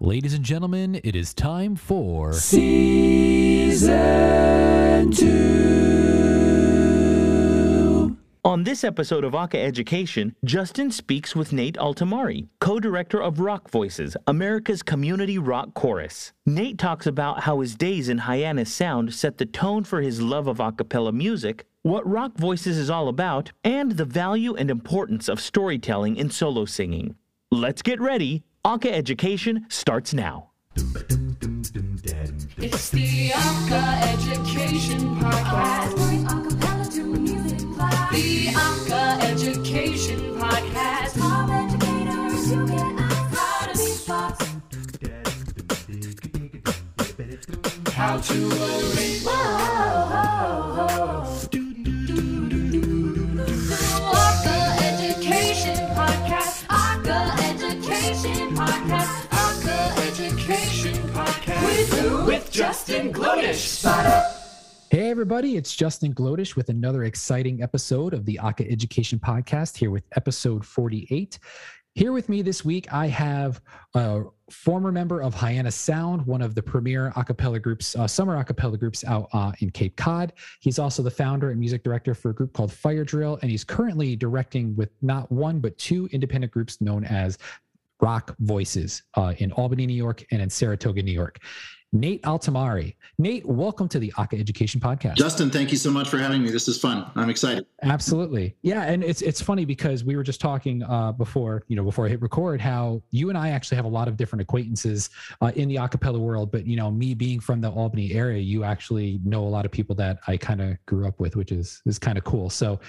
Ladies and gentlemen, it is time for Season 2. On this episode of Aca-Education, Justin speaks with Nate Altimari, co director of Rock Voices, America's community rock chorus. Nate talks about how his days in Hyannis Sound set the tone for his love of a cappella music, what Rock Voices is all about, and the value and importance of storytelling in solo singing. Let's get ready. Aca-Education starts now. It's the Aca-Education Podcast. Bring acapella to music class. The Aca-Education Podcast. Top educators, you get eyes How to be spots. How to arrange. With Justin Glodish. Hey, everybody, it's Justin Glodish with another exciting episode of the Aca-Education Podcast here with episode 48. Here with me this week, I have a former member of Hyannis Sound, one of the premier a cappella groups, uh, summer a cappella groups out uh, in Cape Cod. He's also the founder and music director for a group called Fire Drill, and he's currently directing with not one, but two independent groups known as Rock Voices uh, in Albany, New York, and in Saratoga, New York. Nate Altimari. Nate, welcome to the Aca-Education Podcast. Justin, thank you so much for having me. This is fun. I'm excited. Absolutely. Yeah, and it's it's funny because we were just talking uh, before, you know, before I hit record, how you and I actually have a lot of different acquaintances uh, in the acapella world. But you know, me being from the Albany area, you actually know a lot of people that I kind of grew up with, which is is kind of cool. So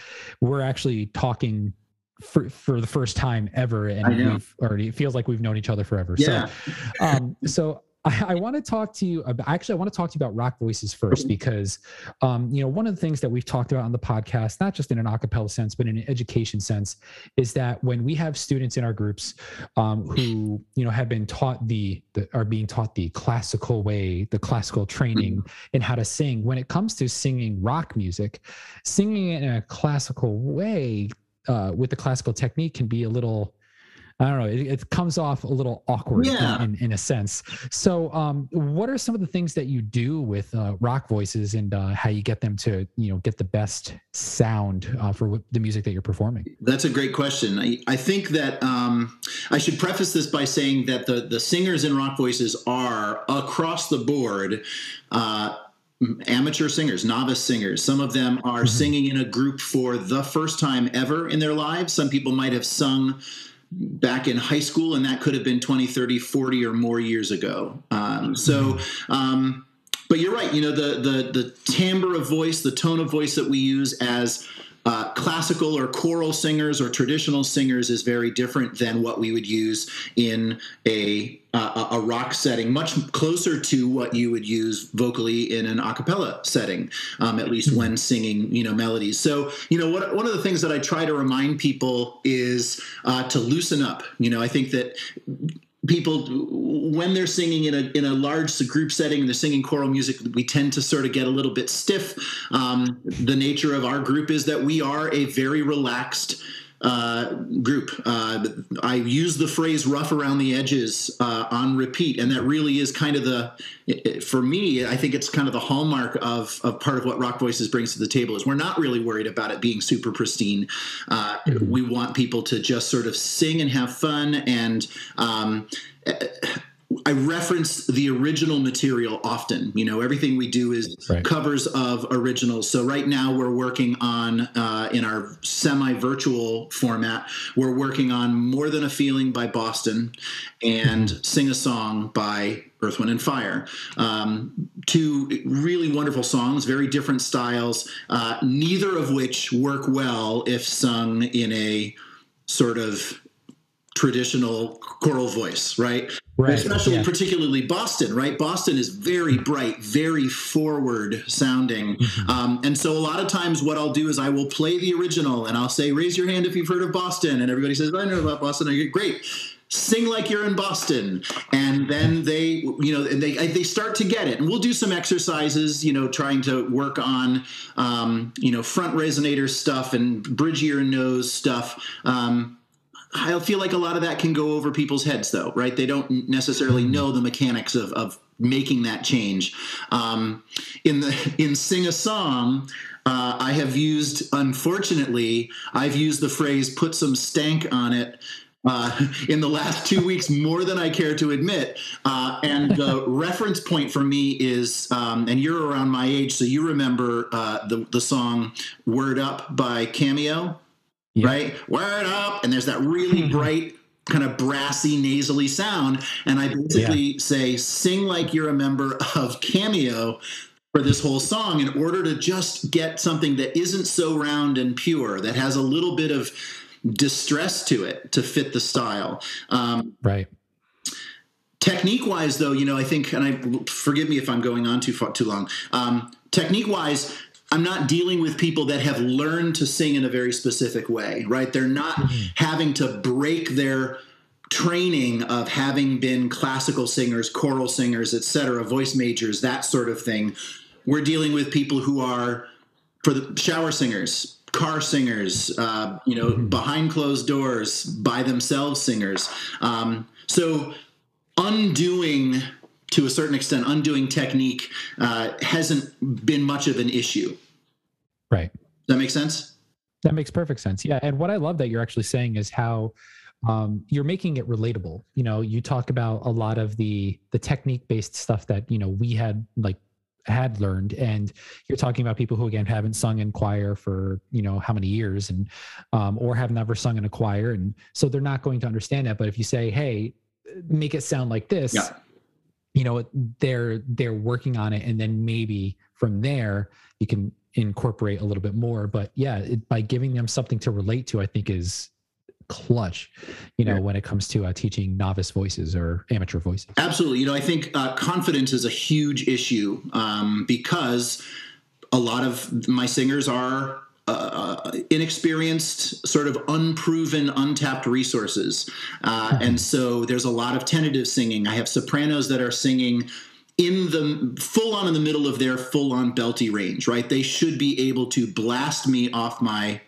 we're actually talking for for the first time ever, and we've already it feels like we've known each other forever. Yeah. So, um, so I, I want to talk to you. About, actually, I want to talk to you about Rock Voices first because, um, you know, one of the things that we've talked about on the podcast, not just in an acapella sense, but in an education sense, is that when we have students in our groups um, who, you know, have been taught the, the are being taught the classical way, the classical training in how to sing. When it comes to singing rock music, singing it in a classical way uh, with the classical technique can be a little I don't know. It, it comes off a little awkward Yeah. in, in, in a sense. So, um, what are some of the things that you do with uh, rock voices and uh, how you get them to, you know, get the best sound uh, for the music that you're performing? That's a great question. I, I think that um, I should preface this by saying that the, the singers in Rock Voices are across the board uh, amateur singers, novice singers. Some of them are singing in a group for the first time ever in their lives. Some people might have sung back in high school, and that could have been 20, 30, 40 or more years ago. Um, so, um, but you're right. You know, the, the, the timbre of voice, the tone of voice that we use as uh, classical or choral singers or traditional singers is very different than what we would use in a uh, a rock setting, much closer to what you would use vocally in an a cappella setting, um, at least when singing, you know, melodies. So, you know, what, one of the things that I try to remind people is uh, to loosen up. You know, I think that people when they're singing in a in a large group setting and they're singing choral music we tend to sort of get a little bit stiff. Um, the nature of our group is that we are a very relaxed uh, group. Uh, I use the phrase "rough around the edges" uh, on repeat, and that really is kind of the, for me, I think it's kind of the hallmark of, of part of what Rock Voices brings to the table. Is we're not really worried about it being super pristine. Uh, We want people to just sort of sing and have fun, and um, I reference the original material often. You know, everything we do is Right. covers of originals. So right now we're working on uh, in our semi-virtual format. We're working on "More Than a Feeling" by Boston and "Sing a Song" by Earth, Wind, and Fire. Um, two really wonderful songs, very different styles. Uh, neither of which work well if sung in a sort of traditional choral voice, right? Right, Especially, yeah. particularly Boston, right? Boston is very bright, very forward sounding. Mm-hmm. Um, and so, a lot of times, what I'll do is I will play the original and I'll say, raise your hand if you've heard of Boston. And everybody says, I know about Boston. I go, great. Sing like you're in Boston, and then they, you know, and they they start to get it. And we'll do some exercises, you know, trying to work on, um, you know, front resonator stuff and bridge ear and nose stuff. Um, I feel like a lot of that can go over people's heads, though, right? They don't necessarily know the mechanics of, of making that change. Um, in the in sing a song, uh, I have used, unfortunately, I've used the phrase "put some stank on it." Uh, in the last two weeks, more than I care to admit. Uh, and the reference point for me is, um, and you're around my age, so you remember uh, the the song "Word Up" by Cameo Yeah. right? Word up, and there's that really bright, kind of brassy, nasally sound. And I basically say, sing like you're a member of Cameo for this whole song in order to just get something that isn't so round and pure, that has a little bit of distress to it to fit the style. Um, Right. technique wise though you know i think and i forgive me if i'm going on too far too long um, technique wise i'm not dealing with people that have learned to sing in a very specific way right? They're not having to break their training of having been classical singers choral singers etc voice majors that sort of thing. We're dealing with people who are for the shower singers car singers uh, you know behind closed doors by themselves singers. Um, so undoing to a certain extent undoing technique uh, hasn't been much of an issue Right. does that make sense That makes perfect sense. Yeah. And what I love that you're actually saying is how um, you're making it relatable. You know, you talk about a lot of the the technique based stuff that you know we had like had learned, and you're talking about people who again haven't sung in choir for you know how many years, and um, or have never sung in a choir, and so they're not going to understand that. But if you say, hey, make it sound like this, Yeah. You know, they're they're working on it, and then maybe from there you can incorporate a little bit more but yeah it, by giving them something to relate to i think is clutch you know Yeah. when it comes to uh, teaching novice voices or amateur voices Absolutely. You know, I think uh, confidence is a huge issue um, because a lot of my singers are uh, inexperienced, sort of unproven, untapped resources. Uh, and so there's a lot of tentative singing. I have sopranos that are singing in the full on in the middle of their full on belty range, right? They should be able to blast me off my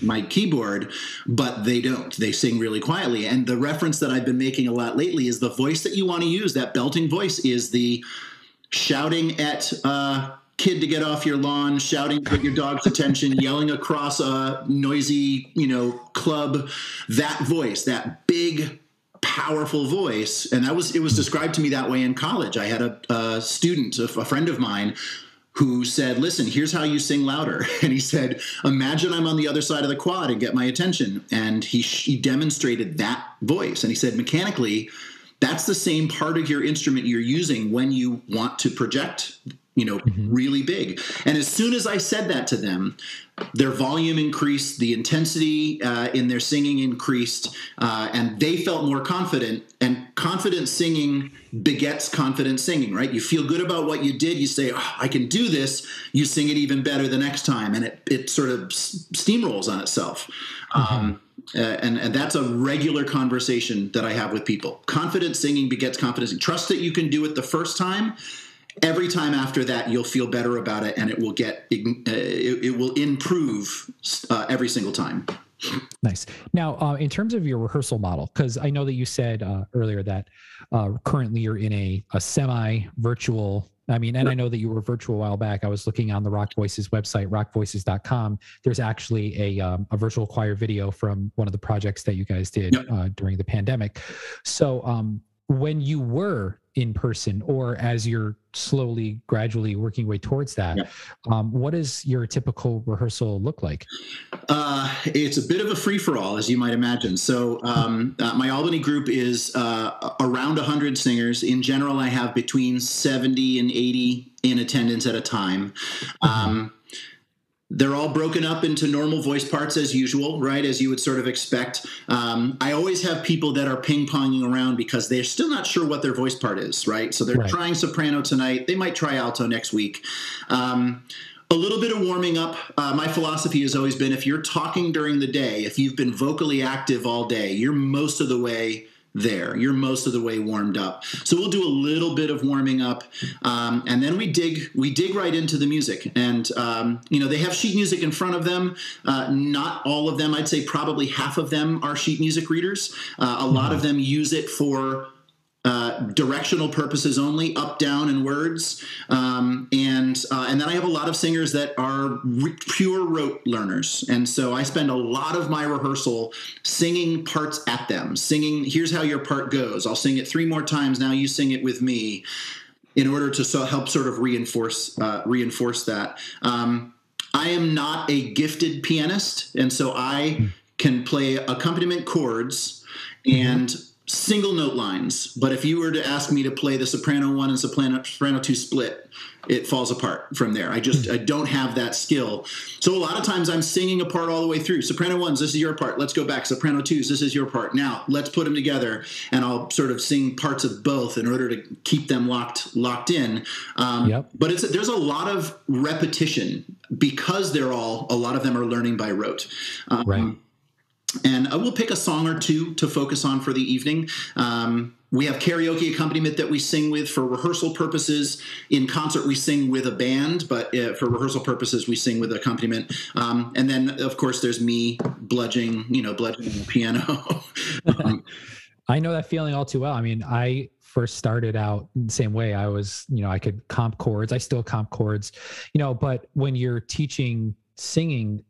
my keyboard, but they don't. They sing really quietly. And the reference that I've been making a lot lately is the voice that you want to use, that belting voice, is the shouting at a kid to get off your lawn, shouting for your dog's attention, yelling across a noisy, you know, club. That voice, that big, powerful voice, and that was it was described to me that way in college. I had a, a student, a, a friend of mine, who said, Listen, here's how you sing louder. And he said, Imagine I'm on the other side of the quad and get my attention. And he, he demonstrated that voice. And he said, Mechanically, that's the same part of your instrument you're using when you want to project you know really big. And as soon as i said that to them their volume increased the intensity uh, in their singing increased uh, and they felt more confident. And confident singing begets confident singing right? You feel good about what you did. You say oh, i can do this. You sing it even better the next time and it, it sort of s- steamrolls on itself. Um, uh, and, and that's a regular conversation that I have with people. Confident singing begets confidence. Trust that you can do it the first time. Every time after that, you'll feel better about it, and it will get uh, it, it will improve uh, every single time. Nice. Now, uh, in terms of your rehearsal model, because I know that you said uh, earlier that uh, currently you're in a, a semi virtual. I mean, and I know that you were virtual a while back. I was looking on the Rock Voices website, rockvoices.com. There's actually a, um, a virtual choir video from one of the projects that you guys did Yep. uh, during the pandemic. So, um, when you were in person, or as you're slowly, gradually working your way towards that, Yep. um, what does your typical rehearsal look like? Uh, it's a bit of a free for all, as you might imagine. So, um, uh, my Albany group is uh, around 100 singers. In general, I have between 70 and 80 in attendance at a time. Um, they're all broken up into normal voice parts as usual, right? As you would sort of expect. Um, I always have people that are ping ponging around because they're still not sure what their voice part is, right? So they're Right. trying soprano tonight. They might try alto next week. Um, a little bit of warming up. Uh, my philosophy has always been if you're talking during the day, if you've been vocally active all day, you're most of the way there. You're most of the way warmed up. So we'll do a little bit of warming up, um, and then we dig we dig right into the music. And um, you know they have sheet music in front of them. Uh, not all of them. I'd say probably half of them are sheet music readers. Uh, a lot of them use it for uh, directional purposes only, up, down, and words. Um, and uh, and then I have a lot of singers that are re- pure rote learners, and so I spend a lot of my rehearsal singing parts at them, singing. Here's how your part goes. I'll sing it three more times. Now you sing it with me, in order to so help sort of reinforce uh, reinforce that. Um, I am not a gifted pianist, and so I can play accompaniment chords and single note lines. But if you were to ask me to play the soprano one and soprano soprano two split, it falls apart from there. I just I don't have that skill. So a lot of times I'm singing a part all the way through. Soprano ones, this is your part. Let's go back. Soprano twos, this is your part. Now let's put them together, and I'll sort of sing parts of both in order to keep them locked locked in. Um, Yep. But it's there's a lot of repetition because they're all a lot of them are learning by rote. Um, Right. And I will pick a song or two to focus on for the evening. Um, we have karaoke accompaniment that we sing with for rehearsal purposes. In concert, we sing with a band, but uh, for rehearsal purposes, we sing with accompaniment. Um, and then, of course, there's me bludgeoning, you know, bludgeoning the piano. um, I know that feeling all too well. I mean, I first started out the same way. I was, you know, I could comp chords. I still comp chords, you know, but when you're teaching singing,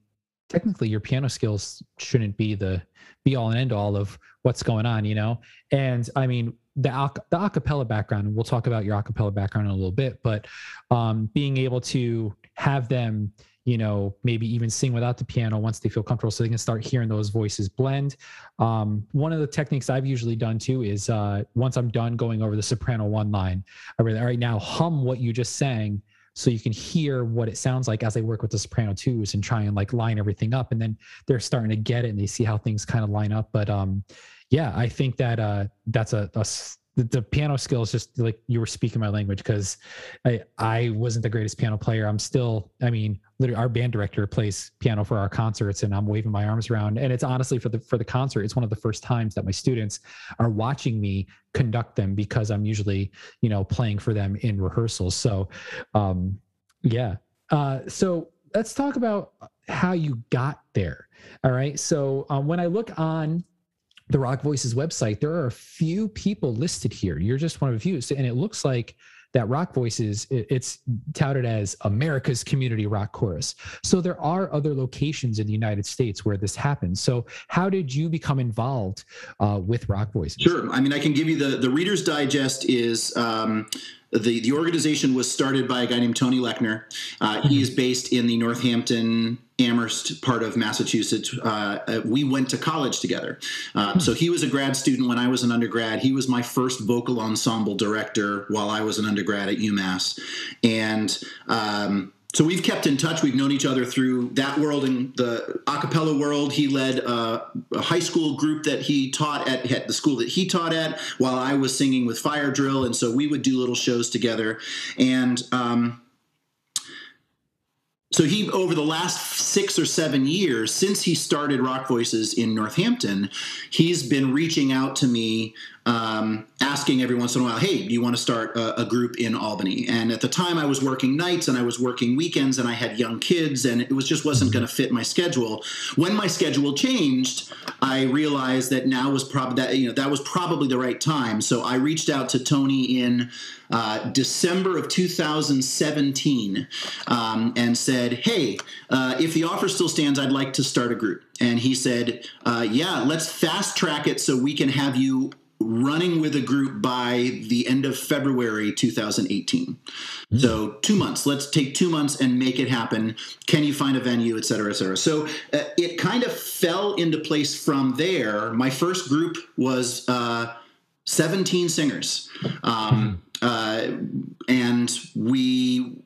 technically your piano skills shouldn't be the be all and end all of what's going on, you know? And I mean, the the acapella background, we'll talk about your acapella background in a little bit, but um, being able to have them, you know, maybe even sing without the piano once they feel comfortable so they can start hearing those voices blend. Um, one of the techniques I've usually done too is uh, once I'm done going over the soprano one line, I really, all right, now hum what you just sang so you can hear what it sounds like as they work with the soprano twos and try and like line everything up. And then they're starting to get it and they see how things kind of line up. But um, yeah, I think that uh, that's a, a the, the piano skills just like you were speaking my language because I I wasn't the greatest piano player. I'm still, I mean, literally our band director plays piano for our concerts and I'm waving my arms around. And it's honestly for the for the concert, it's one of the first times that my students are watching me conduct them because I'm usually, you know, playing for them in rehearsals. So um yeah. Uh so let's talk about how you got there. All right. So um, when I look on the Rock Voices website, there are a few people listed here. You're just one of a few. So, and it looks like that Rock Voices, it's touted as America's community rock chorus. So there are other locations in the United States where this happens. So how did you become involved uh, with Rock Voices? Sure. I mean, I can give you the the Reader's Digest is um, the the organization was started by a guy named Tony Lechner. Uh, He is based in the Northampton. Amherst part of Massachusetts. Uh, uh, we went to college together. Uh, So he was a grad student when I was an undergrad. He was my first vocal ensemble director while I was an undergrad at UMass. And um, so we've kept in touch. We've known each other through that world and the a cappella world. He led uh, a high school group that he taught at, at the school that he taught at while I was singing with Fire Drill. And so we would do little shows together. And um, so he over the last six or seven years since he started rock voices in northampton he's been reaching out to me um, asking every once in a while hey do you want to start a, a group in albany? And at the time i was working nights and i was working weekends and i had young kids and it was just wasn't going to fit my schedule. When my schedule changed i realized that now was probably that you know that was probably the right time. So i reached out to tony in uh, December of 2017 um, and said, Hey, uh, if the offer still stands, I'd like to start a group. And he said, uh, Yeah, let's fast track it so we can have you running with a group by the end of February 2018. So two months. Let's take two months and make it happen. Can you find a venue, et cetera, et cetera? So uh, it kind of fell into place from there. My first group was uh, 17 singers. Um, uh, and we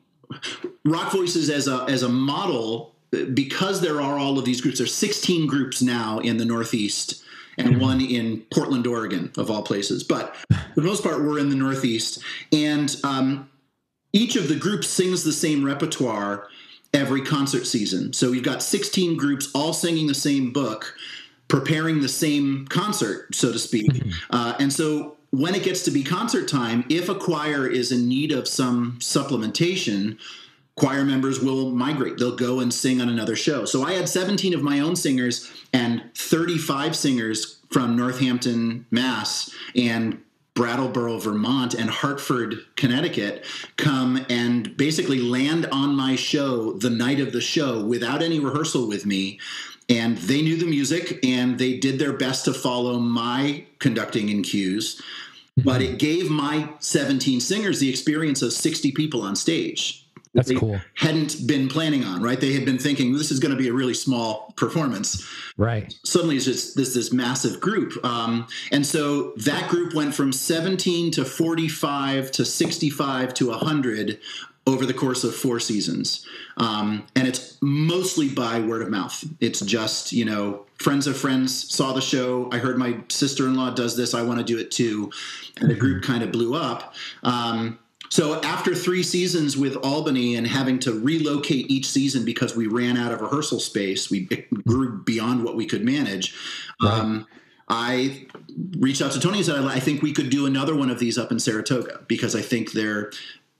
rock voices as a as a model because there are all of these groups there's 16 groups now in the northeast and one in portland oregon of all places. But for the most part we're in the northeast. And um, each of the groups sings the same repertoire every concert season. So we've got 16 groups all singing the same book preparing the same concert, so to speak. Uh, and so when it gets to be concert time, if a choir is in need of some supplementation, choir members will migrate. They'll go and sing on another show. So I had 17 of my own singers and 35 singers from Northampton, Mass, and Brattleboro, Vermont, and Hartford, Connecticut come and basically land on my show the night of the show without any rehearsal with me. And they knew the music and they did their best to follow my conducting and cues. But it gave my 17 singers the experience of 60 people on stage. That's they cool. hadn't been planning on, right? They had been thinking this is going to be a really small performance. Right. suddenly it's just this this massive group um, and so that group went from 17 to 45 to 65 to 100 over the course of four seasons. Um, and it's mostly by word of mouth. It's just you know friends of friends saw the show. I heard my sister-in-law does this. I want to do it too. And the group kind of blew up. Um, so after three seasons with Albany and having to relocate each season because we ran out of rehearsal space, we grew beyond what we could manage. Um, I reached out to Tony and said, I think we could do another one of these up in Saratoga because I think they're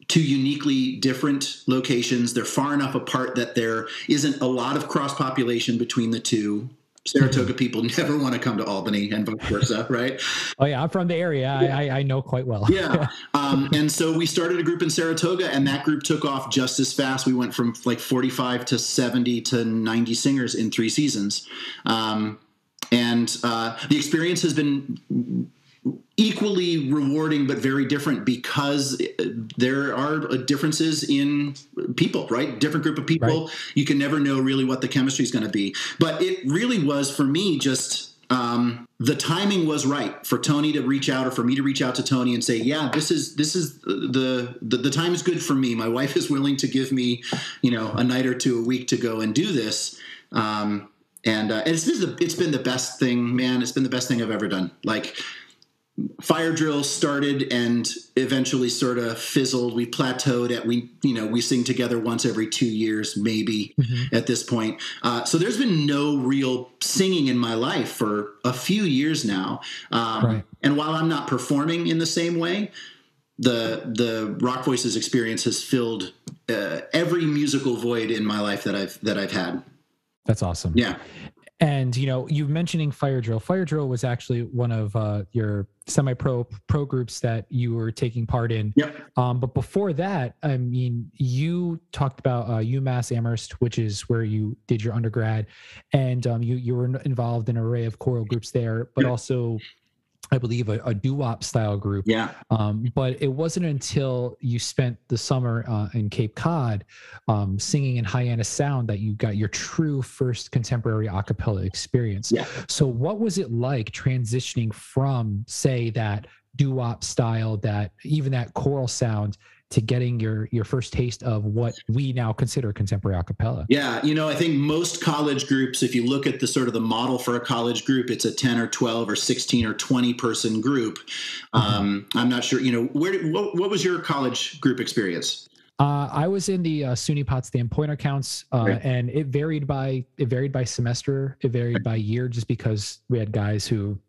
two uniquely different locations. They're far enough apart that there isn't a lot of cross population between the two. Saratoga people never want to come to Albany and vice versa, right? Oh yeah, I'm from the area. I, I, I know quite well. yeah. Um, and so we started a group in Saratoga, and that group took off just as fast. We went from like 45 to 70 to 90 singers in three seasons. Um, and uh, the experience has been equally rewarding but very different because there are differences in people right different group of people you can never know really what the chemistry is going to be but it really was for me just um, the timing was right for Tony to reach out or for me to reach out to Tony and say, yeah, this is this is the the, the time is good for me. My wife is willing to give me, you know, a night or two a week to go and do this. Um, and uh, it's been the, it's been the best thing, man. It's been the best thing I've ever done. Like fire drill started and eventually sort of fizzled. We plateaued at we you know we sing together once every two years maybe at this point. Uh, so there's been no real singing in my life for a few years now. Um, Right. And while I'm not performing in the same way, the the Rock Voices experience has filled uh, every musical void in my life that I've that I've had. That's awesome. Yeah. And you know, you mentioning Fire Drill. Fire Drill was actually one of uh, your semi-pro pro groups that you were taking part in. Yep. Um, but before that, I mean, you talked about uh, UMass Amherst, which is where you did your undergrad, and um, you you were involved in an array of choral groups there, but also, I believe, a, a doo-wop style group. Yeah. Um, but it wasn't until you spent the summer uh, in Cape Cod um, singing in Hyannis Sound that you got your true first contemporary a cappella experience. Yeah. So, what was it like transitioning from, say, that doo wop style, that even that choral sound, to getting your your first taste of what we now consider contemporary a cappella? Yeah, you know, I think most college groups, if you look at the sort of the model for a college group, it's a 10 or 12 or 16 or 20 person group. Um, I'm not sure, you know, where what, what was your college group experience? Uh, I was in the uh, SUNY Potsdam point accounts, uh, Right. and it varied by it varied by semester, it varied by year, just because we had guys who,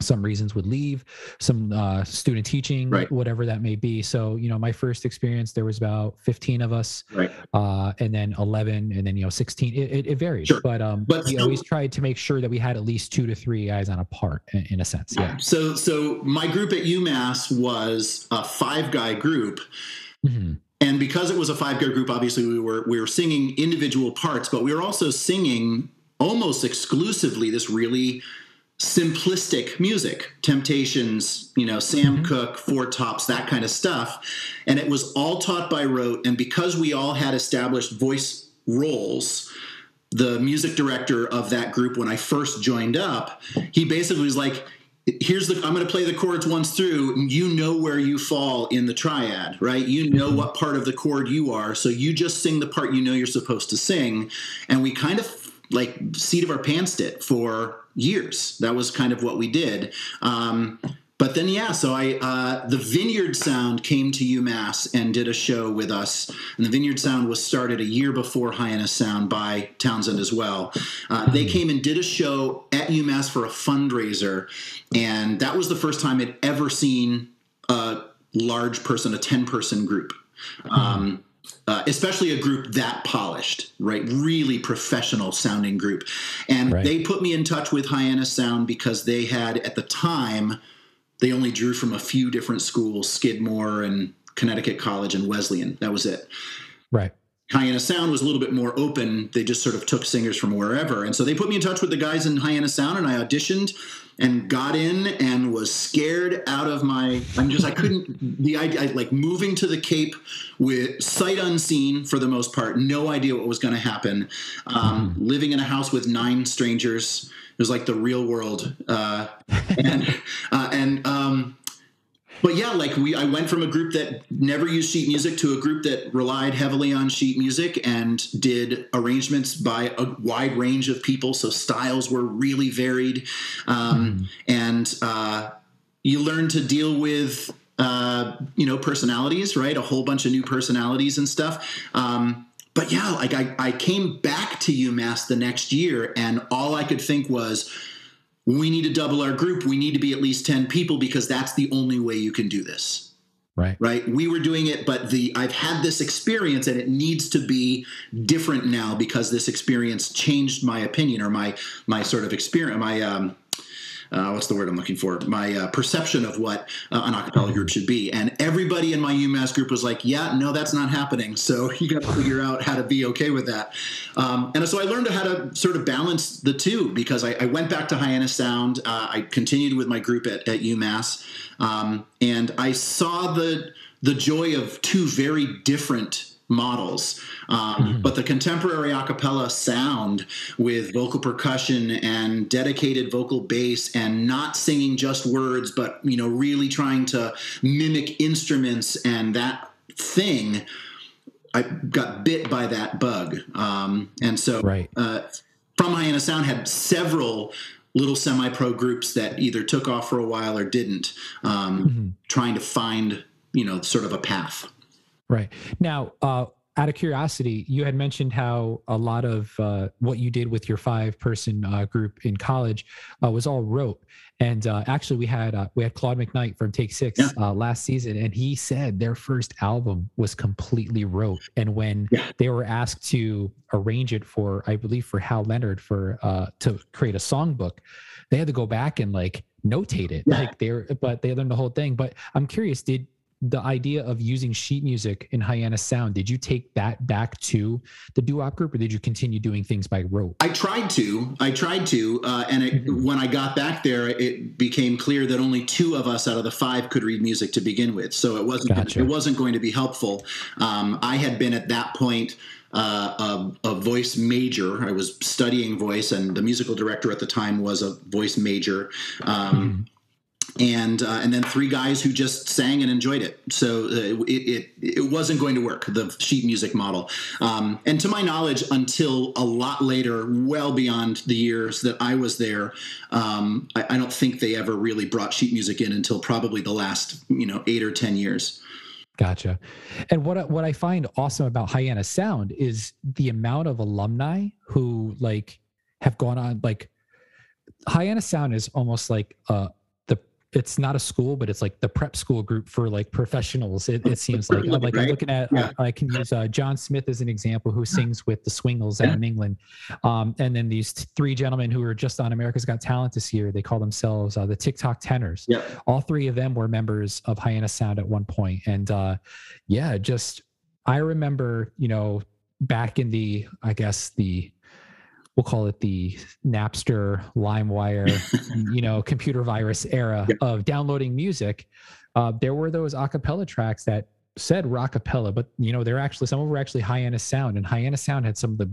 some reasons would leave, some uh, student teaching, Right. whatever that may be. So you know, my first experience, there was about fifteen of us, Right. uh, and then eleven, and then you know sixteen. It, it, it varied, Sure. but um, But we still- always tried to make sure that we had at least two to three guys on a part, in, in a sense. Yeah. So, so my group at UMass was a five guy group. Mhm. And because it was a five guy group, obviously we were we were singing individual parts, but we were also singing almost exclusively this really simplistic music temptations you know sam mm-hmm. cooke four tops that kind of stuff. And it was all taught by rote. And because we all had established voice roles the music director of that group when i first joined up he basically was like here's the i'm going to play the chords once through. And you know where you fall in the triad right? You know mm-hmm. what part of the chord you are. So you just sing the part you know you're supposed to sing. And we kind of like seat of our pants it for years that was kind of what we did um, but then yeah, so I uh, the Vineyard Sound came to UMass and did a show with us, and the Vineyard Sound was started a year before Hyannis Sound by Townsend as well. Uh, they came and did a show at UMass for a fundraiser, and that was the first time I'd ever seen a large person, a ten person group. Um, uh, especially a group that polished, right? Really professional sounding group. And Right. they put me in touch with Hyannis Sound because they had, at the time, they only drew from a few different schools Skidmore and Connecticut College and Wesleyan. That was it. Right. Hyannis Sound was a little bit more open. They just sort of took singers from wherever. And so they put me in touch with the guys in Hyannis Sound, and I auditioned and got in and was scared out of my. I'm just, I couldn't, the idea, I, like moving to the Cape with sight unseen for the most part, no idea what was going to happen. Um, Living in a house with nine strangers. It was like the real world. Uh, and, uh, and, um, but yeah, like we, I went from a group that never used sheet music to a group that relied heavily on sheet music and did arrangements by a wide range of people. So styles were really varied, um, and uh, you learn to deal with uh, you know personalities, right? A whole bunch of new personalities and stuff. Um, but yeah, like I, I came back to UMass the next year, and all I could think was we need to double our group. We need to be at least 10 people because that's the only way you can do this. Right. Right? We were doing it, but the I've had this experience and it needs to be different now because this experience changed my opinion or my my sort of experience my um uh, what's the word I'm looking for? My uh, perception of what uh, an acapella group should be. And everybody in my UMass group was like, yeah, no, that's not happening. So you got to figure out how to be okay with that. Um, and so I learned how to sort of balance the two because I, I went back to Hyannis Sound. Uh, I continued with my group at, at UMass. Um, and I saw the, the joy of two very different models. Um, But the contemporary a cappella sound with vocal percussion and dedicated vocal bass and not singing just words, but you know, really trying to mimic instruments and that thing. I got bit by that bug, um, and so Right. uh, from Hyannis Sound had several little semi-pro groups that either took off for a while or didn't, um, trying to find you know sort of a path. Right. Now, uh, out of curiosity, you had mentioned how a lot of uh, what you did with your five person uh, group in college uh, was all rote. And uh, actually, we had uh, we had Claude McKnight from Take Six Yeah. uh, last season, and he said their first album was completely rote. And when Yeah. they were asked to arrange it for, I believe, for Hal Leonard for uh, to create a songbook, they had to go back and like notate it. Yeah. Like they're, but they learned the whole thing. But I'm curious, did the idea of using sheet music in Hyannis Sound, did you take that back to the doo-wop group or did you continue doing things by rote? I tried to. I tried to, uh, and it, when I got back there, it became clear that only two of us out of the five could read music to begin with. So it wasn't. Gotcha. It wasn't going to be helpful. Um, I had been at that point. Uh, a, a voice major. I was studying voice, and the musical director at the time was a voice major. Um, and uh, and then three guys who just sang and enjoyed it. So uh, it, it it wasn't going to work the sheet music model. Um, and to my knowledge, until a lot later, well beyond the years that I was there, um, I, I don't think they ever really brought sheet music in until probably the last you know eight or ten years. Gotcha. And what what I find awesome about Hyannis Sound is the amount of alumni who like have gone on like Hyannis Sound is almost like the it's not a school, but it's like the prep school group for like professionals. It, it seems like I'm like I'm looking at Yeah. I, I can use uh, John Smith as an example who sings with the Swingles out in England, um, and then these three gentlemen who were just on America's Got Talent this year. They call themselves uh, the TikTok Tenors Yep. all three of them were members of Hyannis Sound at one point, and uh, yeah, just I remember, you know, back in the, I guess the, we'll call it the Napster, LimeWire, you know, computer virus era Yep. of downloading music. Uh, there were those acapella tracks that said rockapella, but you know, they're actually some of them were actually Hyannis Sound, and Hyannis Sound had some of the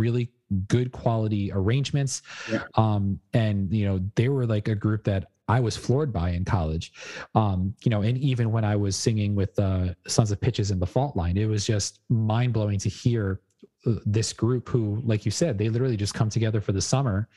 really good quality arrangements. Yeah. Um, and you know, they were like a group that I was floored by in college. Um, you know, and even when I was singing with uh, Sons of Pitches and the Fault Line, it was just mind blowing to hear this group who, like you said, they literally just come together for the summer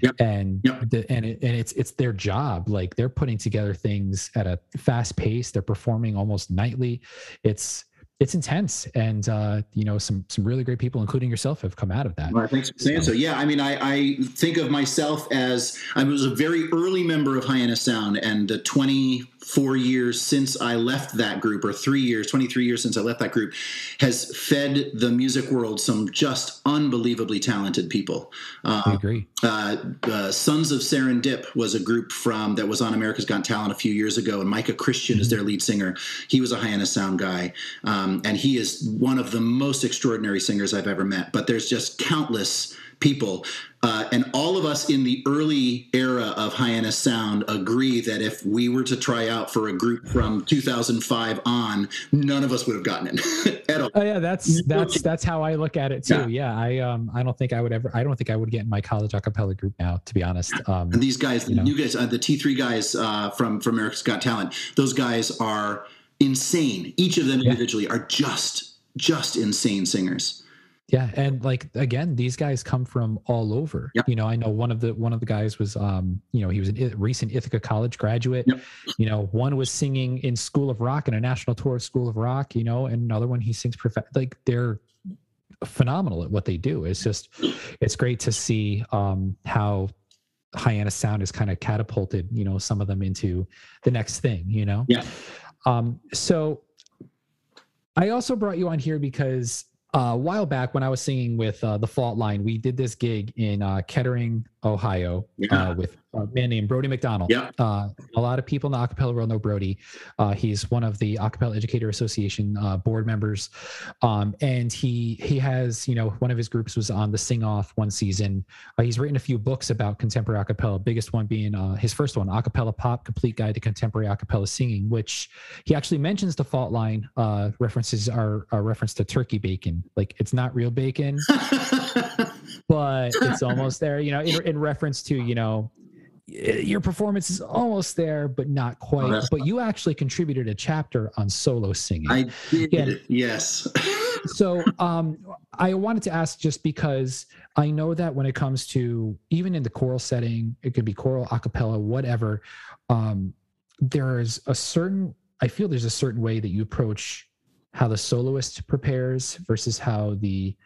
Yep. and Yep. the, and it, and it's it's their job. Like they're putting together things at a fast pace. They're performing almost nightly. It's it's intense, and uh, you know some some really great people, including yourself, have come out of that. Well, thanks for saying so. Yeah, I mean, I, I think of myself as I was a very early member of Hyannis Sound, and the 24 years since I left that group, or three years, 23 years since I left that group, has fed the music world some just unbelievably talented people. I Uh, agree. uh, uh, Sons of Serendip was a group from that was on America's Got Talent a few years ago, and Micah Christian is their lead singer. He was a Hyannis Sound guy, um, and he is one of the most extraordinary singers I've ever met. But there's just countless people, uh, and all of us in the early era of Hyannis Sound agree that if we were to try out for a group from 2005 on, none of us would have gotten it at all. Oh yeah, that's that's that's how I look at it too. Yeah. Yeah, I um I don't think I would ever I don't think I would get in my college a cappella group now, to be honest. Um And these guys, the You know. new guys, uh, the T three guys uh, from from America's Got Talent, those guys are insane. Each of them Yeah. individually are just just insane singers. yeah, and like again, these guys come from all over. Yep. You know, I know one of the one of the guys was um you know he was a recent Ithaca College graduate. Yep. You know, one was singing in School of Rock in a national tour of School of Rock. You know, and another one he sings prof- like they're phenomenal at what they do. It's just it's great to see um how Hyannis Sound has kind of catapulted, you know, some of them into the next thing, you know? Yeah. Um, so I also brought you on here because uh, a while back when I was singing with uh, the Fault Line, we did this gig in uh, Kettering, Ohio, Yeah. uh, with a man named Brody McDonald. Yeah. Uh, a lot of people in the acapella world know Brody. Uh, he's one of the Acapella Educator Association uh, board members, um, and he he has you know one of his groups was on the Sing Off one season. Uh, he's written a few books about contemporary acapella. Biggest one being uh, his first one, Acapella Pop: Complete Guide to Contemporary Acapella Singing, which he actually mentions the fault line. Uh, references are a reference to turkey bacon. Like it's not real bacon, but it's almost there. You know, in, in reference to you know your performance is almost there, but not quite. Oh, but you actually contributed a chapter on solo singing. I did. Yeah. Yes. so um, I wanted to ask just because I know that when it comes to even in the choral setting, it could be choral, a cappella, whatever. Um, there's a certain, I feel there's a certain way that you approach how the soloist prepares versus how the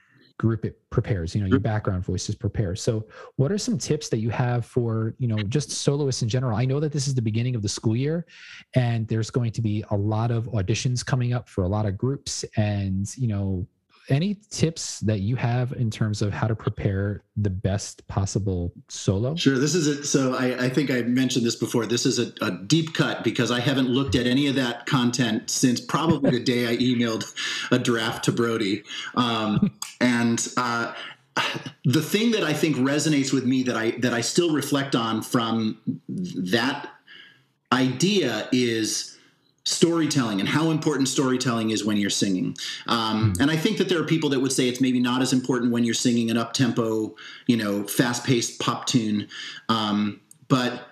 group it prepares. You know, your background voices prepare. So, what are some tips that you have for you know just soloists in general? I know that this is the beginning of the school year, and there's going to be a lot of auditions coming up for a lot of groups and you know any tips that you have in terms of how to prepare the best possible solo Sure. This is a, so. I, I think I mentioned this before. This is a, a deep cut because I haven't looked at any of that content since probably the day I emailed a draft to Brody. Um, and uh, the thing that I think resonates with me that I that I still reflect on from that idea is storytelling and how important storytelling is when you're singing. Um, and I think that there are people that would say it's maybe not as important when you're singing an up tempo, you know, fast paced pop tune. Um, but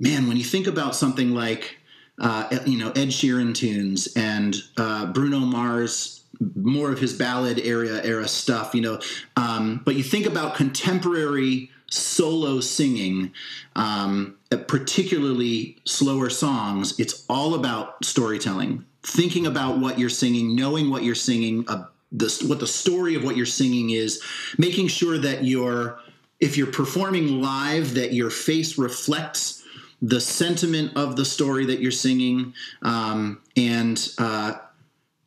man, when you think about something like, uh, you know, Ed Sheeran tunes and uh, Bruno Mars, more of his ballad era era stuff, you know. Um, but you think about contemporary solo singing, um, particularly slower songs. It's all about storytelling, thinking about what you're singing, knowing what you're singing, uh, the, what the story of what you're singing is, making sure that you're if you're performing live that your face reflects the sentiment of the story that you're singing um, and uh,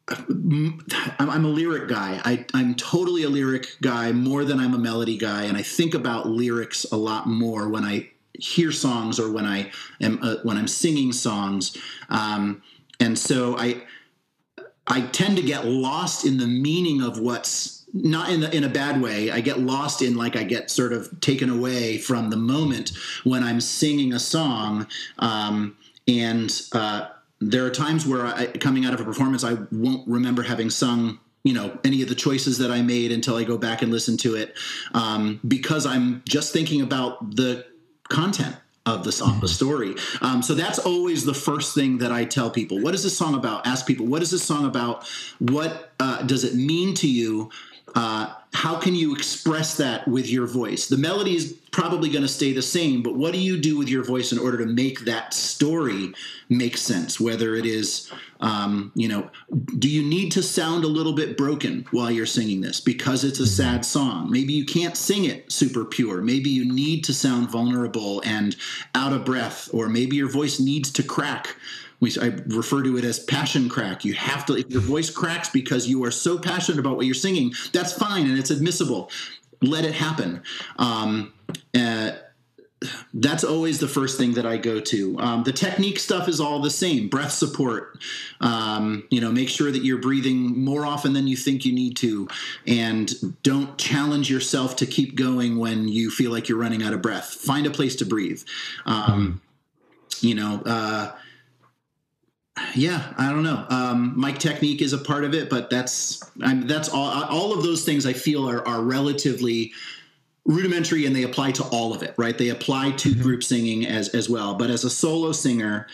I'm, a lyric guy. I, I'm totally a lyric guy more than I'm a melody guy, and I think about lyrics a lot more when I hear songs or when I am uh, when I'm singing songs. Um, and so I I tend to get lost in the meaning of what's not in the, in a bad way. I get lost in like I get sort of taken away from the moment when I'm singing a song, um, and uh, there are times where I, coming out of a performance, I won't remember having sung you know any of the choices that I made until I go back and listen to it um, because I'm just thinking about the content of the song, the story. Um, so that's always the first thing that I tell people. What is this song about? Ask people, what is this song about? What uh, does it mean to you? Uh, how can you express that with your voice? The melody is probably going to stay the same, but what do you do with your voice in order to make that story make sense? Whether it is, um, you know, do you need to sound a little bit broken while you're singing this because it's a sad song? Maybe you can't sing it super pure. Maybe you need to sound vulnerable and out of breath, or maybe your voice needs to crack we I refer to it as passion crack. You have to if your voice cracks because you are so passionate about what you're singing, that's fine and it's admissible. Let it happen. Um, uh, that's always the first thing that I go to. Um, the technique stuff is all the same. Breath support. Um, you know, make sure that you're breathing more often than you think you need to, and don't challenge yourself to keep going when you feel like you're running out of breath. Find a place to breathe. Um, you know. Uh, yeah, I don't know. Um, mic technique is a part of it, but that's I'm, that's all. All of those things I feel are, are relatively rudimentary, and they apply to all of it. Right? They apply to group singing as as well. But as a solo singer,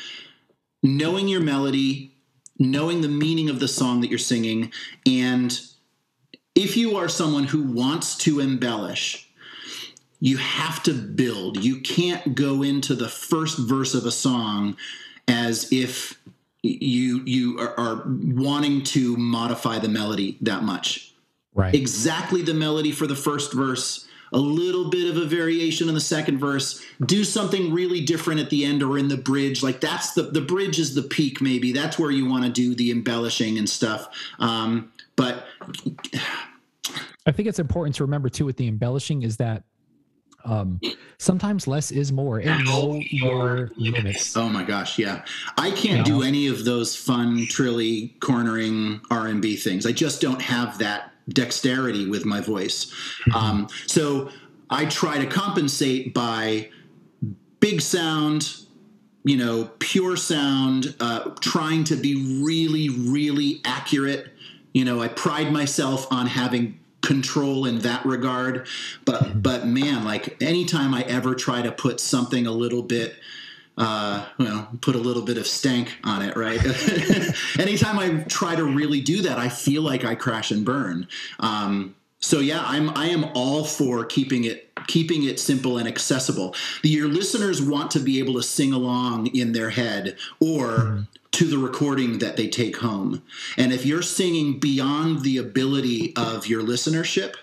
knowing your melody, knowing the meaning of the song that you're singing, and if you are someone who wants to embellish, you have to build. You can't go into the first verse of a song as if you you are, are wanting to modify the melody that much. Right. Exactly the melody for the first verse, a little bit of a variation in the second verse. Do something really different at the end or in the bridge. Like that's the the bridge is the peak. Maybe that's where you want to do the embellishing and stuff. Um, but I think it's important to remember too with the embellishing is that um, sometimes less is more and know your limits. Oh my gosh, yeah. I can't do any of those fun trilly cornering R&B things. I just don't have that dexterity with my voice. Um, so I try to compensate by big sound, you know, pure sound, uh, trying to be really, really accurate. You know, I pride myself on having control in that regard. But but man like anytime i ever try to put something a little bit uh well put a little bit of stank on it right? Anytime i try to really do that i feel like i crash and burn. Um so yeah i'm i am all for keeping it keeping it simple and accessible. Your listeners want to be able to sing along in their head or to the recording that they take home. And if you're singing beyond the ability of your listenership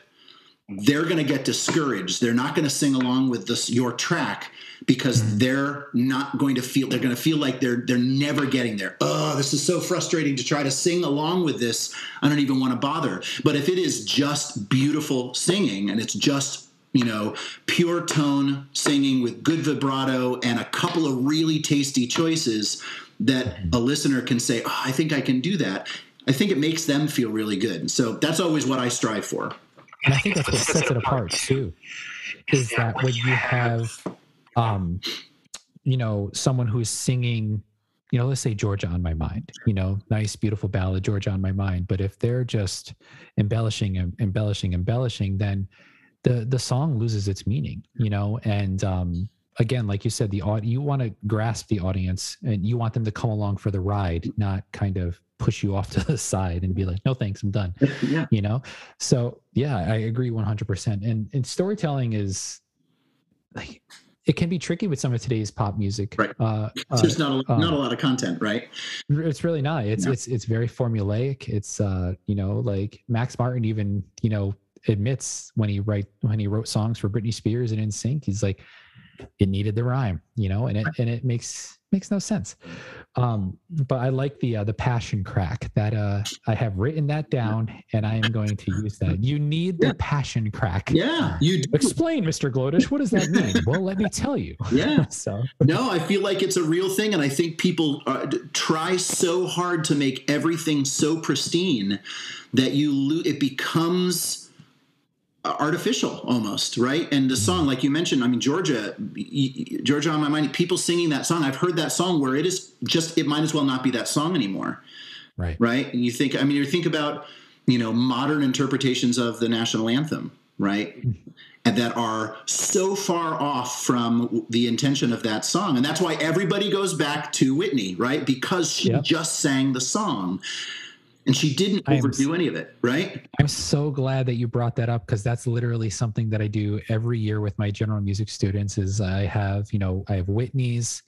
they're going to get discouraged. They're not going to sing along with this your track because mm-hmm. they're not going to feel they're going to feel like they're they're never getting there. Oh this is so frustrating to try to sing along with this. I don't even want to bother. But if it is just beautiful singing and it's just you know pure tone singing with good vibrato and a couple of really tasty choices that a listener can say oh i think i can do that i think it makes them feel really good so that's always what i strive for and I think that's what sets it apart too, is that when you have, um, you know, someone who's singing, you know, let's say Georgia on my mind, you know, nice, beautiful ballad, Georgia on my mind. But if they're just embellishing and embellishing, embellishing, then the the song loses its meaning, you know. And um, again, like you said, the aud- you want to grasp the audience and you want them to come along for the ride, not kind of push you off to the side and be like, no, thanks, I'm done yeah. you know? So yeah i agree 100% and and storytelling is like it can be tricky with some of today's pop music Right. uh, uh, there's not a, uh, not a lot of content right? it's really not. It's No. it's it's very formulaic. It's uh you know like max martin even you know admits when he write when he wrote songs for britney spears and NSYNC he's like it needed the rhyme you know and it and it makes makes no sense. Um but i like the uh, the passion crack that uh i have written that down and i am going to use that. You need the Yeah. passion crack. Yeah you do. explain mr glodish what does that mean? Well let me tell you. Yeah. So. No, I feel like it's a real thing, and I think people uh, try so hard to make everything so pristine that you lo- it becomes artificial almost, right? And the song, like you mentioned, I mean, Georgia, Georgia on my mind. People singing that song. I've heard that song where it is just it might as well not be that song anymore, right right? You think, I mean, you think about you know modern interpretations of the national anthem, right? Hmm. and that are so far off from the intention of that song. And that's why everybody goes back to Whitney, right? Because she Yep. just sang the song. And she didn't I am overdo any of it, right? I'm so glad that you brought that up because that's literally something that I do every year with my general music students. Is I have you know I have Whitney's.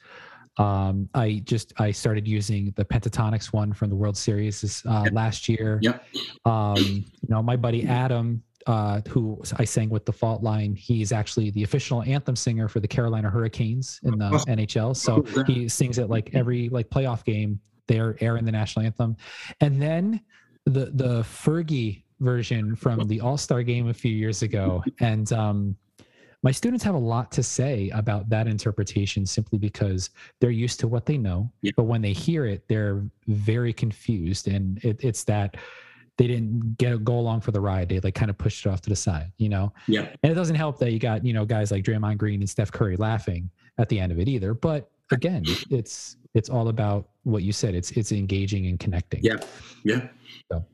Um, I just I started using the Pentatonix one from the World Series this, uh, last year. Yep. Um, you know my buddy Adam, uh, who I sang with the Fault Line. He's actually the official anthem singer for the Carolina Hurricanes in the Awesome. NHL. So he sings it like every like playoff game. They're airing the national anthem, and then the the Fergie version from the All Star game a few years ago, and um, my students have a lot to say about that interpretation simply because they're used to what they know, Yeah. but when they hear it, they're very confused, and it, it's that they didn't get go along for the ride. They like kind of pushed it off to the side, you know. Yeah. And it doesn't help that you got you know guys like Draymond Green and Steph Curry laughing at the end of it either. But again, it's it's all about what you said. It's it's engaging and connecting Yeah. Yeah. So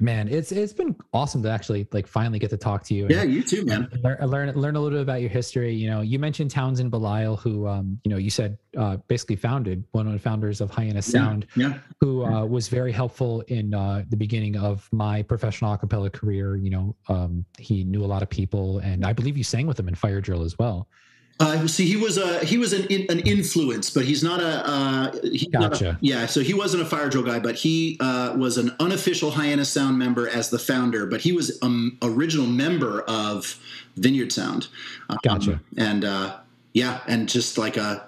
man it's it's been awesome to actually like finally get to talk to you Yeah. You too, man. learn, learn learn a little bit about your history you know you mentioned townsend belisle who um you know you said uh basically founded one of the founders of Hyannis Sound Yeah. who uh, was very helpful in uh, the beginning of my professional acapella career you know um he knew a lot of people and i believe you sang with him in fire drill as well Uh, see, he was a he was an an influence, but he's not a. Uh, he's not a- Gotcha. yeah, so he wasn't a fire drill guy, but he uh, was an unofficial Hyannis Sound member as the founder. But he was an original member of Vineyard Sound. Um, Gotcha. And uh, yeah, and just like a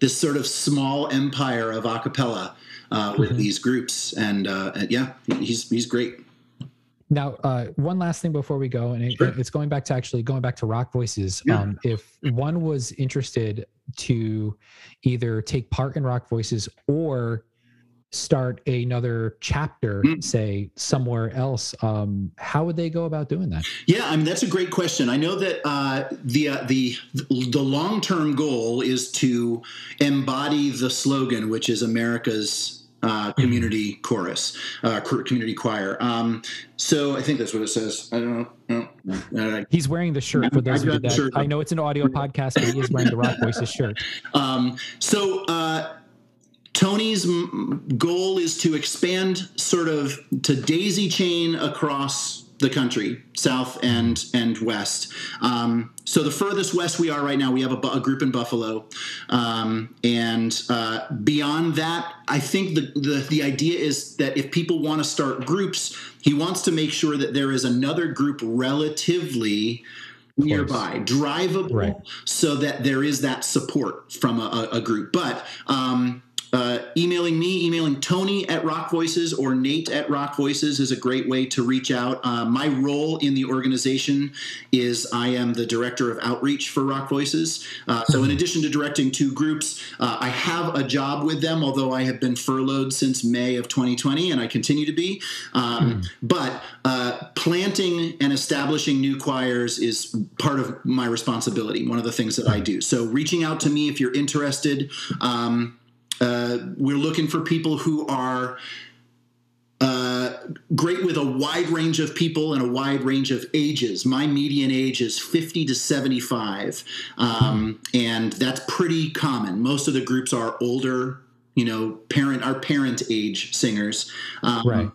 this sort of small empire of acapella uh, with Mhm. these groups, and, uh, and yeah, he's he's great. Now, uh, one last thing before we go, and it, Sure. it's going back to actually going back to Rock Voices. Yeah. Um, if one was interested to either take part in Rock Voices or start another chapter, Mm. say somewhere else, um, how would they go about doing that? Yeah, I mean that's a great question. I know that uh, the uh, the the long term goal is to embody the slogan, which is America's uh, community chorus, uh, community choir. Um, so I think that's what it says. I don't know. No, no, I- He's wearing the shirt for I those did that. I know it's an audio podcast, but he is wearing the Rock Voices shirt. Um, so uh, Tony's goal is to expand sort of to daisy chain across the country, south and and west. Um, so the furthest west we are right now, we have a, a group in Buffalo, um, and uh, beyond that, I think the, the the idea is that if people want to start groups, he wants to make sure that there is another group relatively nearby, drivable, Right. so that there is that support from a, a, a group. But um, uh, emailing me, emailing Tony at Rock Voices or Nate at Rock Voices is a great way to reach out. Uh, my role in the organization is I am the director of outreach for Rock Voices. Uh, so, in addition to directing two groups, uh, I have a job with them, although I have been furloughed since May of 2020 and I continue to be. Um, But uh, planting and establishing new choirs is part of my responsibility, one of the things that I do. So, reaching out to me if you're interested. Um, uh, we're looking for people who are uh, great with a wide range of people and a wide range of ages. My median age is 50 to 75, um, and that's pretty common. Most of the groups are older, you know, parent our parent age singers. Um, Right.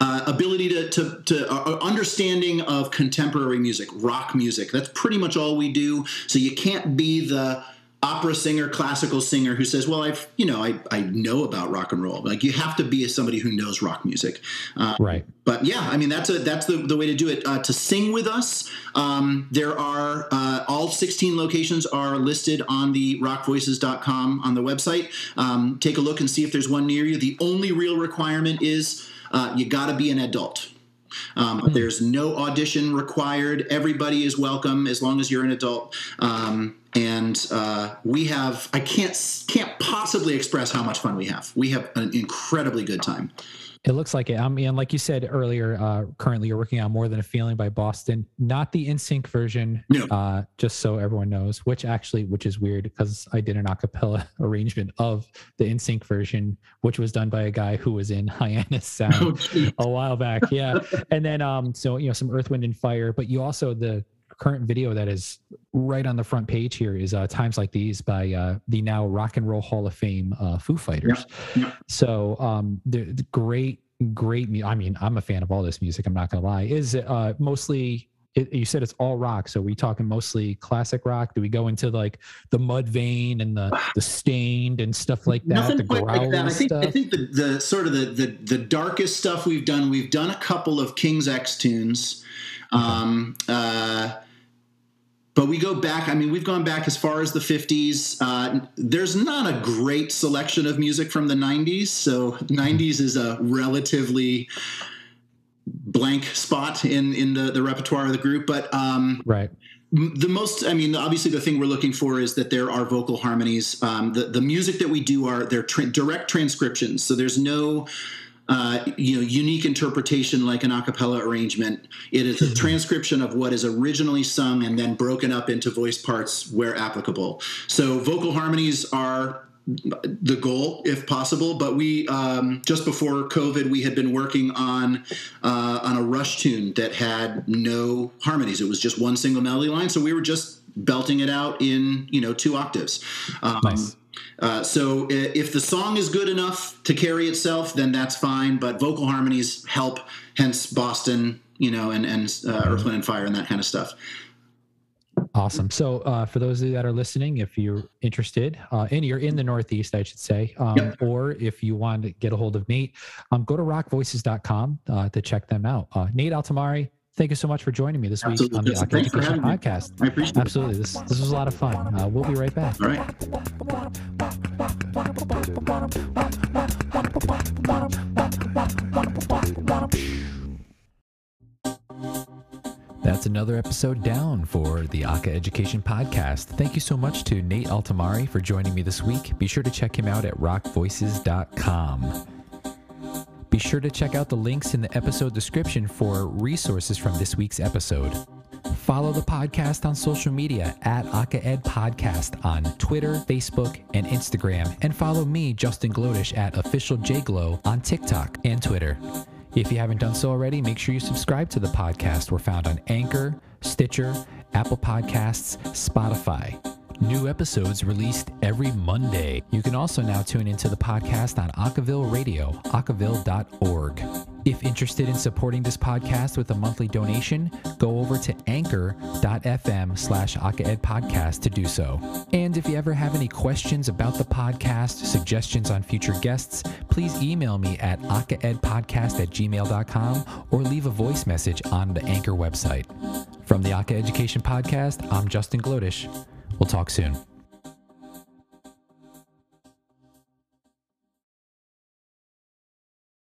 uh, ability to, to, to uh, understanding of contemporary music, rock music. That's pretty much all we do. So you can't be the opera singer, classical singer who says, "Well, I've you know I, I know about rock and roll." Like you have to be somebody who knows rock music. Uh, Right. but yeah, I mean that's a that's the, the way to do it. Uh, to sing with us, um, there are uh, all 16 locations are listed on the rockvoices.com on the website. Um, take a look and see if there's one near you. The only real requirement is uh, you got to be an adult. Um, but there's no audition required. Everybody is welcome as long as you're an adult. Um, and uh, we have I can't can't possibly express how much fun we have. We have an incredibly good time. It looks like it. I mean, like you said earlier, uh, currently you're working on More Than a Feeling by Boston, not the NSYNC version, No. uh, just so everyone knows, which actually, which is weird because I did an a cappella arrangement of the NSYNC version, which was done by a guy who was in Hyannis Sound a while back. Yeah. and then, um, so, you know, some Earth, Wind, and Fire, but you also, the current video that is right on the front page here is uh, "Times Like These" by uh, the now Rock and Roll Hall of Fame uh, Foo Fighters. yeah. So um, the, the great, great. I mean, I'm a fan of all this music. I'm not gonna lie. Is it uh, mostly? It, you said it's all rock, so we talking mostly classic rock? Do we go into like the Mudvayne and the the Staind and stuff like that? Nothing the quite like that. I think I think the, the sort of the, the the darkest stuff we've done. We've done a couple of King's X tunes, um, uh, but we go back. I mean, we've gone back as far as the '50s. Uh, there's not a great selection of music from the '90s, so '90s is a relatively blank spot in in the, the repertoire of the group. But um, right. The most i mean obviously the thing we're looking for is that there are vocal harmonies um, the, the music that we do are they're tra- direct transcriptions so there's no uh, you know unique interpretation like an a cappella arrangement. It is a transcription of what is originally sung and then broken up into voice parts where applicable. So vocal harmonies are the goal if possible but we um, just before covid we had been working on uh, on a rush tune that had no harmonies. It was just one single melody line so we were just belting it out in you know two octaves. Um, Nice. Uh, so if the song is good enough to carry itself then that's fine but vocal harmonies help hence boston you know and and uh, earth wind and fire and that kind of stuff Awesome. So, uh, for those of you that are listening, if you're interested, uh, and you're in the Northeast, I should say, um, Yep. or if you want to get a hold of Nate, um, go to rockvoices.com uh, to check them out. Uh, Nate Altimari, thank you so much for joining me this week Absolutely. on the Thanks Education having me. Podcast. i appreciate it Absolutely. This, this was a lot of fun. Uh, we'll be right back. all right That's another episode down for the Aca-Education Podcast. Thank you so much to Nate Altimari for joining me this week. Be sure to check him out at rockvoices.com. Be sure to check out the links in the episode description for resources from this week's episode. Follow the podcast on social media at AcaEd Podcast on Twitter, Facebook, and Instagram. And follow me, Justin Glodish, at Official JGlow on TikTok and Twitter. If you haven't done so already, make sure you subscribe to the podcast. We're found on Anchor, Stitcher, Apple Podcasts, Spotify. New episodes released every Monday. You can also now tune into the podcast on Acaville Radio, acaville.org. If interested in supporting this podcast with a monthly donation, go over to anchor.fm slash podcast to do so. And if you ever have any questions about the podcast, suggestions on future guests, please email me at acaedpodcast at gmail.com or leave a voice message on the Anchor website. From the Aca-Education Podcast, I'm Justin Glodish. We'll talk soon.